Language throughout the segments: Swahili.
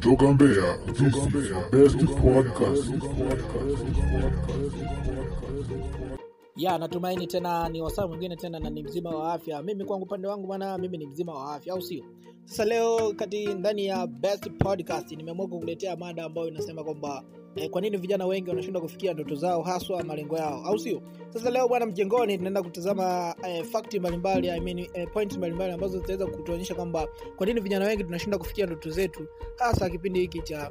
Kutoka Mbeya, this is best podcast. Ya natumaini tena ni wasaa mwingine tena na ni mzima wa afya. Mimi kwangu upande wangu bwana mimi ni mzima wa afya au sio? Sasa leo kati ndani ya best podcast nimeamua kukuletea mada ambayo inasema kwamba eh, kwa nini vijana wengi wanashindwa kufikia ndoto zao haswa malengo yao au sio? Sasa leo bwana mjengoni tunaenda kutazama eh, fakti mbalimbali I mean, eh, point mbalimbali ambazo zitaweza kutuonyesha kwamba kwa nini vijana wengi tunashindwa kufikia ndoto zetu hasa kipindi hiki cha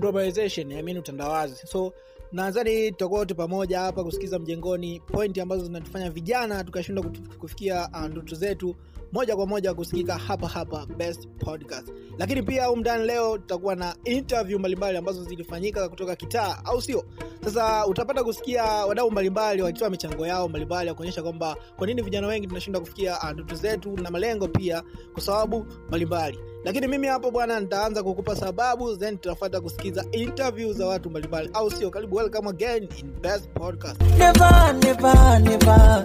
globalization I mean utandawazi. So nadhani tutakuwa wote pamoja hapa kusikiza mjengoni pointi ambazo zinatufanya vijana tukashindwa kufikia uh, ndoto zetu moja kwa moja kusikika hapa hapa best podcast. Lakini pia humu ndani leo tutakuwa na interview mbalimbali ambazo zilifanyika kutoka kitaa au sio? Sasa utapata kusikia wadau mbalimbali wakitoa michango yao mbalimbali ya kuonyesha kwamba kwa nini vijana wengi tunashindwa kufikia uh, ndoto zetu na malengo pia kwa sababu mbalimbali. Lakini mimi hapo bwana nitaanza kukupa sababu then tutafuata kusikiza interview za watu mbalimbali au sio? Karibu welcome again in best podcast. Never, never. Never,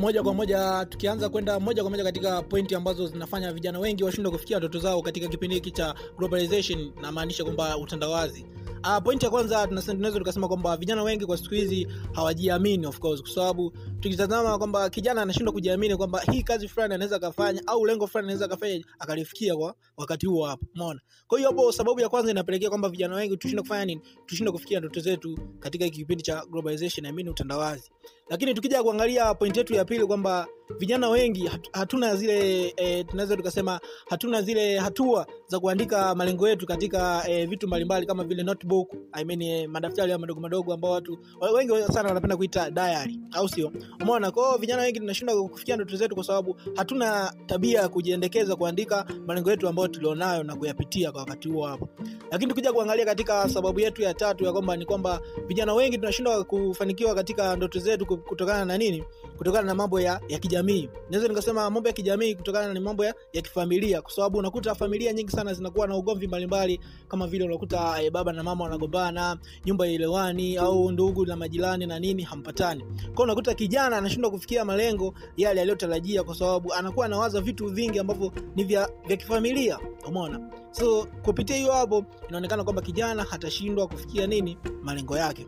moja kwa moja tukianza kwenda moja kwa moja katika pointi ambazo zinafanya vijana wengi washindwa kufikia ndoto zao katika kipindi hiki cha globalization namaanisha kwamba utandawazi. Uh, pointi ya kwanza tunaweza tukasema kwamba vijana wengi kwa siku hizi hawajiamini of course kwa sababu tukitazama kwamba kijana anashindwa kujiamini kwamba hii kazi fulani anaweza akafanya au lengo fulani anaweza akafanya akalifikia kwa wakati huo hapo umeona? Kwa hiyo hapo sababu ya kwanza inapelekea kwamba vijana wengi tushindwe kufanya nini? Tushindwe kufikia ndoto zetu katika hiki kipindi cha globalization I mean utandawazi. Lakini tukija kuangalia point yetu ya pili kwamba vijana wengi hatuna zile e, tunaweza tukasema hatuna zile hatua za kuandika malengo yetu katika e, vitu mbalimbali kama vile notebook I mean, e, madaftari madogo madogo ambao watu wengi sana wanapenda kuita diary au sio umeona? Kwao vijana wengi tunashindwa kufikia ndoto zetu kwa sababu hatuna tabia ya kujiendekeza kuandika malengo yetu ambayo tulionayo na kuyapitia kwa wakati huo hapo. Lakini tukija kuangalia katika sababu yetu ya tatu ya kwamba ni kwamba vijana wengi tunashindwa kufanikiwa katika ndoto zetu kutokana na nini kutokana na mambo ya, ya kijamii. Naweza nikasema mambo ya kijamii kutokana na mambo ya, ya kifamilia kwa sababu unakuta familia nyingi sana zinakuwa na ugomvi mbalimbali kama vile unakuta eh, baba na mama wanagombana nyumba ilewani au ndugu na majirani na nini hampatani. Kwa unakuta kijana anashindwa kufikia malengo yale aliyotarajia kwa sababu anakuwa anawaza vitu vingi ambavyo ni vya, vya kifamilia. Umeona? So kupitia hiyo hapo inaonekana kwamba kijana hatashindwa kufikia nini malengo yake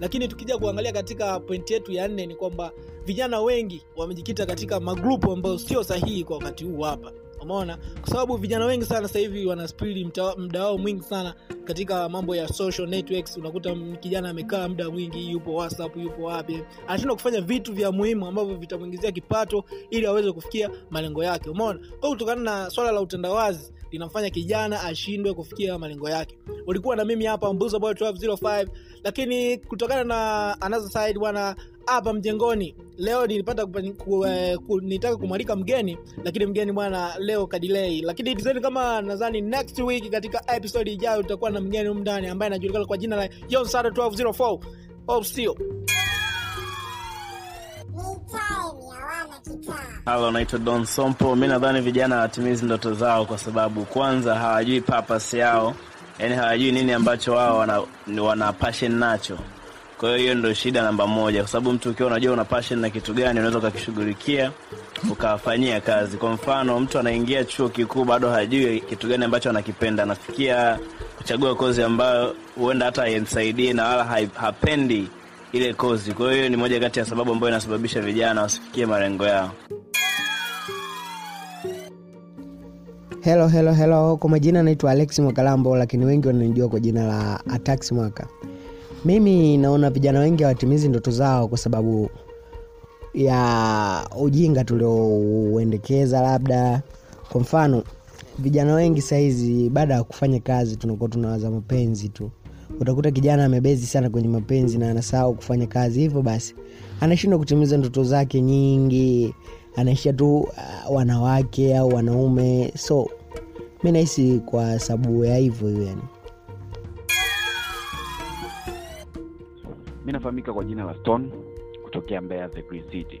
lakini tukija kuangalia katika pointi yetu ya nne ni kwamba vijana wengi wamejikita katika magrupu ambayo sio sahihi kwa wakati huu hapa. Umeona? Kwa sababu vijana wengi sana sasa hivi wanaspili muda wao mwingi sana katika mambo ya social networks. Unakuta kijana amekaa muda mwingi yupo whatsapp yupo wapi. Anashindwa kufanya vitu vya muhimu ambavyo vitamwingizia kipato ili aweze kufikia malengo yake. Umeona? Kwa kutokana na swala la utandawazi linamfanya kijana ashindwe kufikia malengo yake. Ulikuwa na mimi hapa Mbuzo boy 1205 lakini kutokana na another side bwana hapa mjengoni leo nilipata ku, eh, ku, nitaka kumwalika mgeni lakini mgeni bwana leo kadilei. Lakini tizeni kama nadhani next week katika episode ijayo tutakuwa na mgeni umndani ndani ambaye anajulikana kwa jina la yonsada 1204 oh, sio Halo, naitwa Don Sompo. Mi nadhani vijana hawatimizi ndoto zao kwa sababu kwanza hawajui purpose yao, yani hawajui nini ambacho wao wana, wana passion nacho. Kwa hiyo hiyo ndio shida namba moja, kwa sababu mtu ukiwa unajua una passion na kitu gani unaweza ukakishughulikia ukafanyia kazi. Kwa mfano, mtu anaingia chuo kikuu bado hajui kitu gani ambacho anakipenda, anafikia kuchagua kozi ambayo huenda hata haimsaidie na wala hapendi ile kozi. Kwa hiyo ni moja kati ya sababu ambayo inasababisha vijana wasifikie malengo yao. Helo, helo, helo. Kwa majina naitwa Alex Mwakalambo, lakini wengi wananijua kwa jina la Atax Mwaka. Mimi naona vijana wengi hawatimizi ndoto zao kwa sababu ya ujinga tuliouendekeza, labda kwa mfano vijana wengi sahizi baada ya kufanya kazi tunakuwa tunawaza mapenzi tu. Utakuta kijana amebezi sana kwenye mapenzi na anasahau kufanya kazi, hivyo basi anashindwa kutimiza ndoto zake nyingi, anaishia tu uh, wanawake au wanaume. So mi nahisi kwa sababu ya hivyo hiyo yani. mi nafahamika kwa jina la stone kutokea Mbeya the Green City.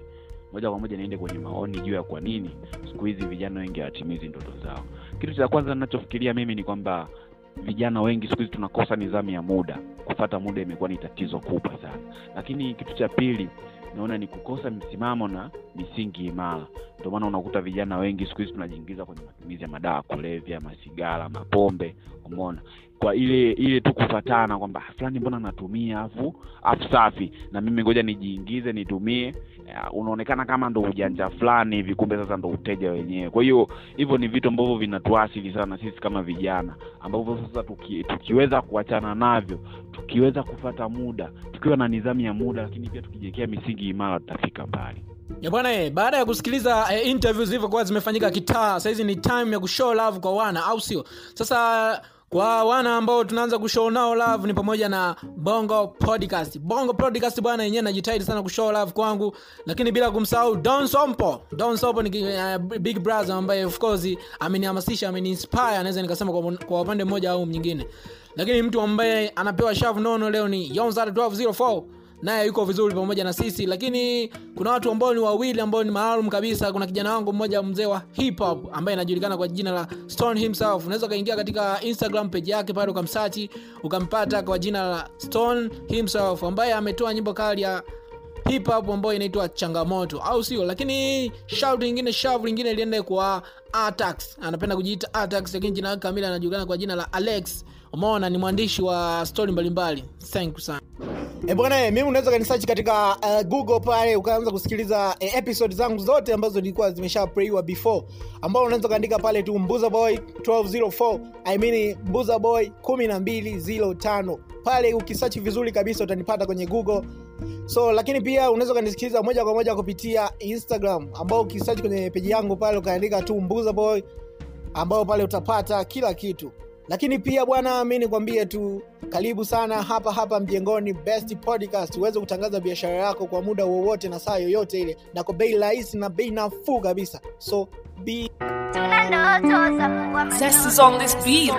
Moja kwa moja niende kwenye maoni juu ya kwa nini siku hizi vijana wengi hawatimizi ndoto zao. Kitu cha kwanza ninachofikiria mimi ni kwamba vijana wengi siku hizi tunakosa nidhamu ya muda. Kufata muda imekuwa ni tatizo kubwa sana. Lakini kitu cha pili naona ni kukosa msimamo na misingi imara. Ndio maana unakuta vijana wengi siku hizi tunajiingiza kwenye matumizi ya madawa ya kulevya, masigara, mapombe, umeona kwa ile ile tu kufatana kwamba "Ah, fulani mbona natumia afu afu safi na mimi ngoja nijiingize nitumie. Uh, unaonekana kama ndo ujanja fulani hivi kumbe sasa ndo uteja wenyewe. Kwa hiyo hivyo ni vitu ambavyo vinatuasili sana sisi kama vijana ambavyo sasa tuki, tukiweza kuachana navyo tukiweza kufata muda tukiwa na nidhamu ya muda lakini pia tukijiwekea misingi imara tutafika mbali. Bwana eh, baada ya kusikiliza eh, interviews zilivyokuwa zimefanyika kitaa sahizi ni time ya kushow love kwa wana au sio? Sasa kwa wana ambao tunaanza kushow nao love ni pamoja na bongo podcast. Bongo podcast bwana yenyewe najitahidi sana kushow love kwangu lakini bila kumsahau don sompo. Don sompo ni uh, big brother ambaye of course amenihamasisha ameniinspire naweza nikasema kwa, upande mmoja au mwingine. Lakini mtu ambaye anapewa shavu nono leo ni yonzar 1204 naye yuko vizuri pamoja na sisi. Lakini kuna watu ambao ni wawili ambao ni maalum kabisa. Kuna kijana wangu mmoja mzee wa hip hop ambaye anajulikana kwa jina la stone himself. Unaweza ukaingia katika instagram page yake pale ukamsachi ukampata kwa jina la stone himself ambaye ametoa nyimbo kali ya hip hop ambayo inaitwa changamoto. Au sio? Lakini shout lingine shavu lingine liende kwa atax. Anapenda kujiita atax lakini jina kamili anajulikana kwa jina la alex. Umeona ni mwandishi wa stori mbalimbali. Thank you sana E bwana, mimi unaweza kanisearch katika uh, Google pale ukaanza kusikiliza uh, episode zangu zote ambazo zilikuwa zimesha playiwa before, ambao unaweza kaandika pale tu Mbuza Boy 1204 I mean Mbuza Boy 1205 pale, ukisearch vizuri kabisa utanipata kwenye Google. So lakini pia unaweza kanisikiliza moja kwa moja kupitia Instagram, ambao ukisearch kwenye peji yangu pale ukaandika tu Mbuza Boy, ambao pale utapata kila kitu lakini pia bwana mi nikwambie tu karibu sana hapa hapa mjengoni best podcast. Uweze kutangaza biashara yako kwa muda wowote na saa yoyote ile na kwa bei rahisi na bei nafuu kabisa. So be Tuna ndoto za kuwa Zest is on this beat.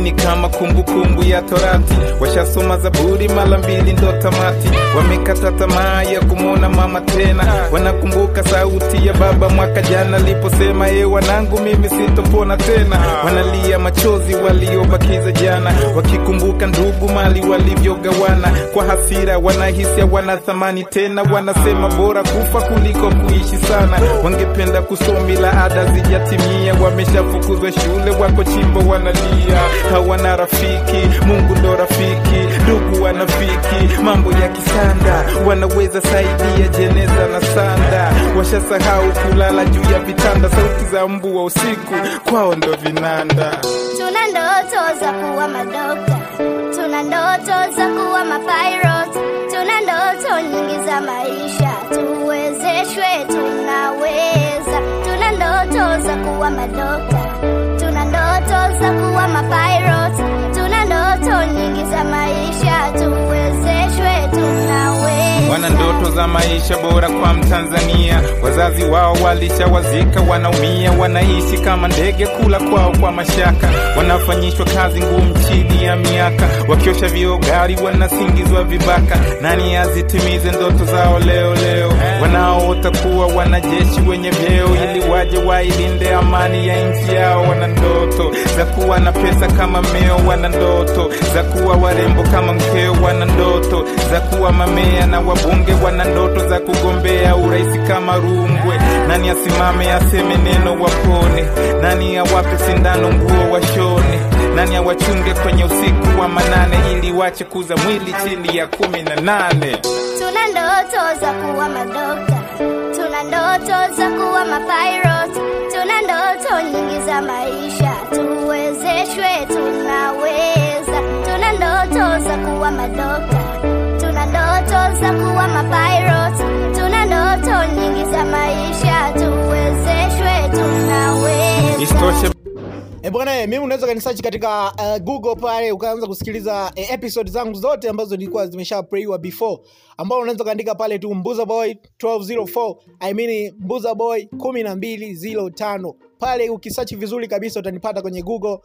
Ni kama kumbukumbu kumbu ya torati? Washasoma zaburi mara mbili ndo tamati. Wamekata tamaa ya kumwona mama tena. Wanakumbuka sauti ya baba mwaka jana aliposema e wanangu mimi sitopona tena. Wanalia machozi waliobakiza jana. Wakikumbuka ndugu mali walivyogawana. Kwa hasira wanahisia wana thamani tena. Wanasema bora kufa kuliko kuishi sana. Wangependa kusomila ada zijatimia. Wameshafukuzwa shule wako chimbo wanalia hawana rafiki mungu ndo rafiki ndugu wanafiki mambo ya kisanda wanaweza saidia jeneza na sanda washasahau kulala juu ya vitanda sauti za mbu wa usiku kwao ndo vinanda Tuna ndoto za kuwa madokta. Tuna ndoto za kuwa mapyros. Tuna ndoto nyingi za maisha. Tuwezeshwe, tunaweza. Tuna ndoto za kuwa madokta. Tuna ndoto za kuwa mapyros. Wana ndoto za maisha bora kwa mtanzania. Wazazi wao walishawazika wanaumia wanaishi kama ndege kula kwao kwa mashaka. Wanafanyishwa kazi ngumu chini ya miaka. Wakiosha vioo gari wanasingizwa vibaka. Nani azitimize ndoto zao leo leo? Wanaoota kuwa wanajeshi wenye vyeo ili waje wailinde amani ya nchi yao. Wana ndoto za kuwa na pesa kama meo wana ndoto za kuwa warembo kama mkeo. Wana ndoto za kuwa mamea na wabunge wana ndoto za kugombea urais kama Rungwe. Nani asimame aseme neno wapone? Nani awape sindano nguo washone? Nani awachunge kwenye usiku wa manane ili wache kuza mwili chini ya kumi na nane? Tuna ndoto za kuwa madokta. Tuna ndoto za kuwa mapyros. Tuna ndoto nyingi za maisha. Tuwezeshwe, tunaweza. Tuna ndoto za kuwa madokta. Tuna za kuwa mapyros. Tuna ndoto nyingi za maisha. Tuwezeshwe, tunaweza. Isitoshe E bwana mimi unaweza kanisearch katika uh, google pale ukaanza kusikiliza uh, episode zangu zote ambazo nilikuwa zimesha playiwa before ambao unaweza kaandika pale tu mbuza boy 1204 i mean mbuza boy 1205 pale ukisearch vizuri kabisa utanipata kwenye google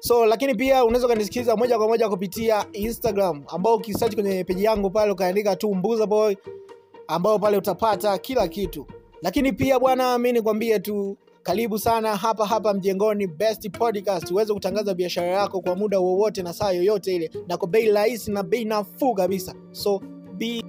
so lakini pia unaweza ukanisikiliza moja kwa moja kupitia instagram ambao ukisearch kwenye peji yangu pale ukaandika tu mbuza boy ambao pale utapata kila kitu. Lakini pia bwana mi nikwambie tu karibu sana hapa hapa mjengoni best podcast. Uweze kutangaza biashara yako kwa muda wowote na saa yoyote ile na kwa bei rahisi na bei nafuu kabisa. So be